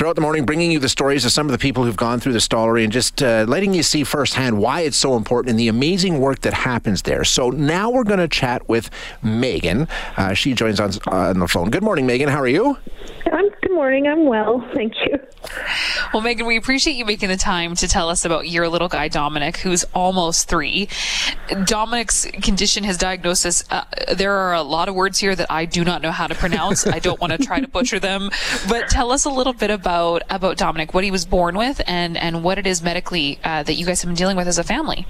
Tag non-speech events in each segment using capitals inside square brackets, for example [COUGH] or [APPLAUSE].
throughout the morning, bringing you the stories of some of the people who've gone through the Stollery and just uh, letting you see firsthand why it's so important and the amazing work that happens there. So now we're going to chat with Megan. Uh, she joins on, on the phone. Good morning, Megan. How are you? I'm, good morning. I'm well. [LAUGHS] Thank you. Well, Megan, we appreciate you making the time to tell us about your little guy, Dominic, who's almost three. Dominic's condition, his diagnosis, uh, there are a lot of words here that I do not know how to pronounce. I don't want to try to [LAUGHS] butcher them, but tell us a little bit about, about Dominic, what he was born with, and, and what it is medically uh, that you guys have been dealing with as a family.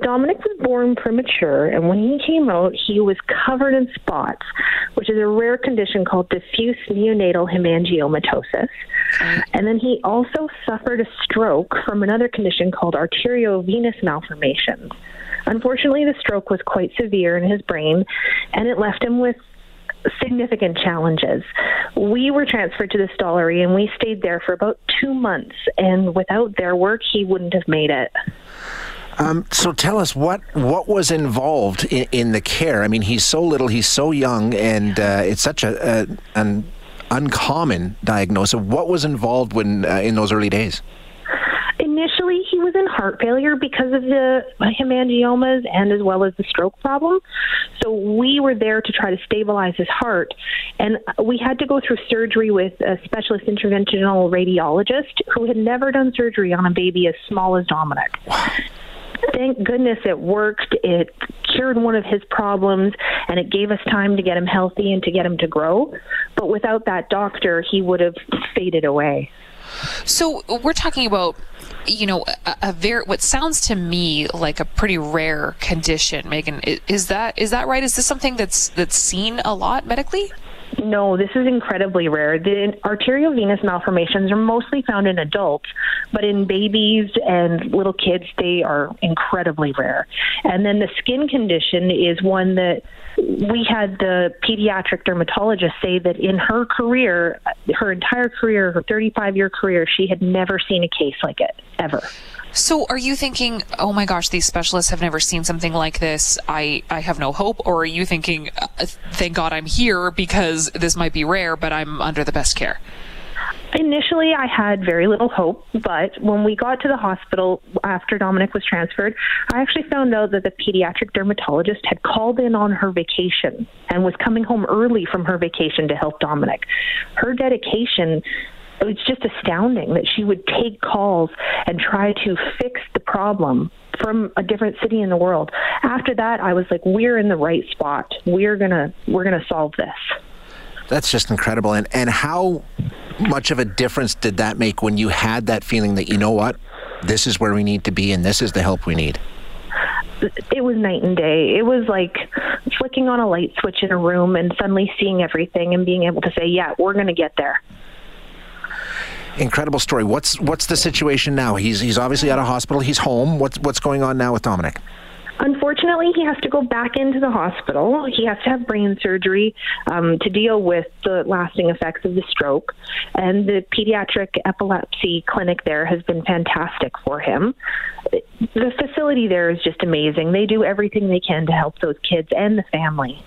Dominic was born premature, and when he came out, he was covered in spots, which is a rare condition called diffuse neonatal hemangiomatosis. And then he also suffered a stroke from another condition called arteriovenous malformations. Unfortunately, the stroke was quite severe in his brain, and it left him with significant challenges. We were transferred to the Stollery and we stayed there for about two months, and without their work, he wouldn't have made it. Um, so tell us what what was involved in, in, the care. I mean, he's so little, he's so young, and uh, it's such a, a, an uncommon diagnosis. What was involved when uh, in those early days? Initially, he was in heart failure because of the hemangiomas and as well as the stroke problem. So we were there to try to stabilize his heart, and we had to go through surgery with a specialist interventional radiologist who had never done surgery on a baby as small as Dominic. Wow thank goodness it worked. It cured one of his problems and it gave us time to get him healthy and to get him to grow. But without that doctor, he would have faded away. So we're talking about, you know, a, a very what sounds to me like a pretty rare condition. Megan, is that is that right? Is this something that's that's seen a lot medically? No, this is incredibly rare. The arteriovenous malformations are mostly found in adults, but in babies and little kids, they are incredibly rare. And then the skin condition is one that we had the pediatric dermatologist say that in her career, her entire career, her 35 year career, she had never seen a case like it, ever. So are you thinking, oh my gosh, these specialists have never seen something like this. I, I have no hope. Or are you thinking, uh, thank God I'm here because this might be rare, but I'm under the best care? Initially, I had very little hope, but when we got to the hospital after Dominic was transferred, I actually found out that the pediatric dermatologist had called in on her vacation and was coming home early from her vacation to help Dominic. Her dedication it's just astounding that she would take calls and try to fix the problem from a different city in the world. After that, I was like, we're in the right spot. We're gonna we're gonna solve this. That's just incredible. And and how much of a difference did that make when you had that feeling that you know what, this is where we need to be, and this is the help we need? it was night and day. It was like flicking on a light switch in a room and suddenly seeing everything and being able to say, "Yeah, we're going to get there." Incredible story. What's what's the situation now? He's he's obviously out of hospital. He's home. What's what's going on now with Dominic? Unfortunately, he has to go back into the hospital. He has to have brain surgery um, to deal with the lasting effects of the stroke. And the pediatric epilepsy clinic there has been fantastic for him. The facility there is just amazing. They do everything they can to help those kids and the family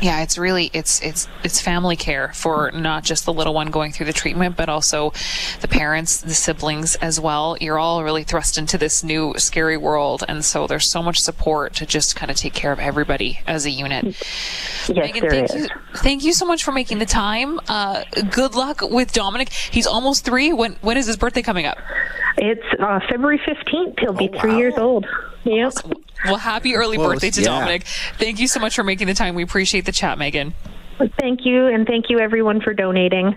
yeah it's really it's it's it's family care for not just the little one going through the treatment but also the parents the siblings as well. You're all really thrust into this new scary world and so there's so much support to just kind of take care of everybody as a unit. Yes, Megan, thank is. you thank you so much for making the time. Uh, good luck with dominic. He's almost three. When when is his birthday coming up? It's uh, february 15th he'll be oh, three wow. years old. Yep. Awesome. Well, happy early Close, birthday to yeah. Dominic. Thank you so much for making the time. We appreciate the chat, Megan. Thank you, and thank you everyone for donating.